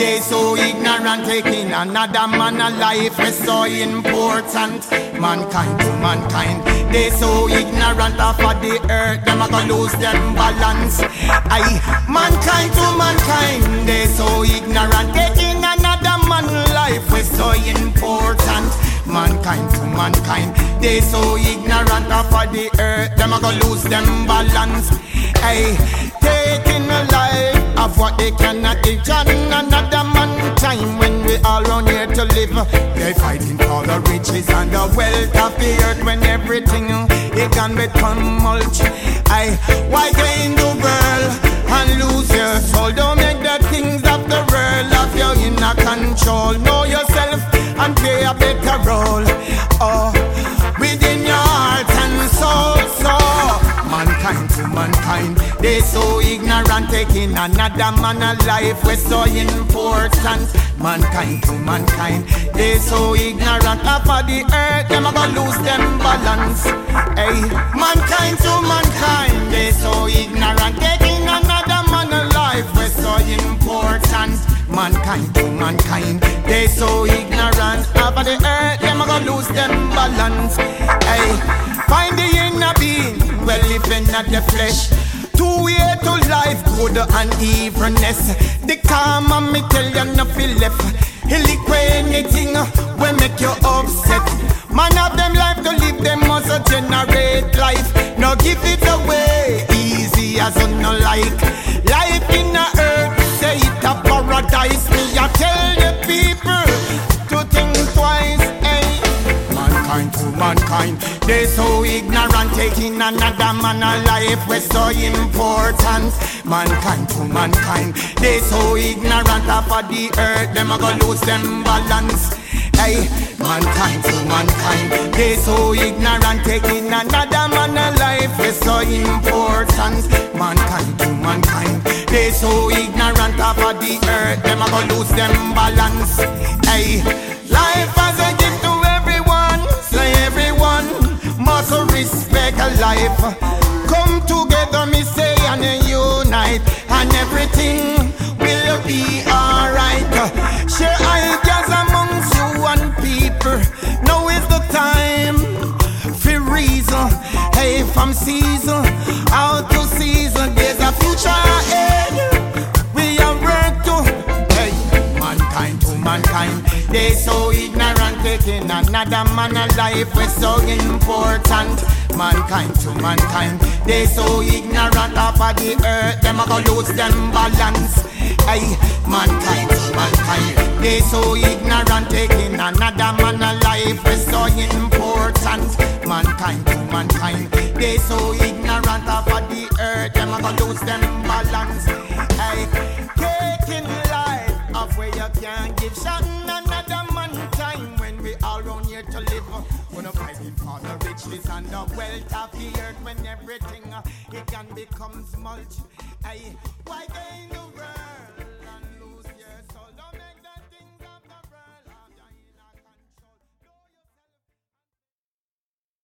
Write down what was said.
They so ignorant, taking another man alive is so important. Mankind to mankind, they so ignorant of the earth, them a go lose them balance. Aye, mankind to mankind, they so ignorant, taking another man life is so important. Mankind to mankind, they so ignorant of the earth, them a go lose them balance. Hey, taking a life of what they cannot teach on live. They fighting for the riches and the wealth of the earth when everything it can become mulch. I why gain the world and lose your soul? Don't make the things of the world of your inner control. Know yourself and play a better role. They so ignorant, taking another man alive. We're so important. Mankind to mankind, they so ignorant. Half of the earth, them a gonna lose them balance. Hey, mankind to mankind, they so ignorant, taking another man alive. We're so important. Mankind to mankind, they so ignorant. Half of the earth, them a gonna lose them balance. Hey, find the inner being, well living at the flesh. Two way to life, good and evilness. The karma me tell you no feel left. Illiquid anything will make you upset. Man have them life to live, them must generate life. No give it away, easy as no like. Life in the earth, say it a paradise. Me I tell Mankind they so ignorant, taking another man alive. We're so important. Mankind to mankind, they so ignorant of the earth. Them a go lose them balance. Hey, mankind to mankind, they so ignorant, taking another man alive. We're so important. Mankind to mankind, they so ignorant of the earth. Them a go lose them balance. Hey, life as a life. Come together, me say, and unite, and everything will be alright. Share ideas amongst you and people. Now is the time for reason. Hey, from season out to season, there's a future ahead. We are work to hey, mankind to mankind. They so ignorant, taking another man alive. We're so important. Mankind to mankind. They so ignorant of the earth. Them a go lose them balance. Hey, mankind to mankind. They so ignorant, taking another man alive. We're so important. Mankind to mankind. They so ignorant of the earth. Them a go lose them balance. Hey, taking life of where you can't give shot riches and the wealth of the earth when everything uh, it can become mulch. Hey, why gain the world?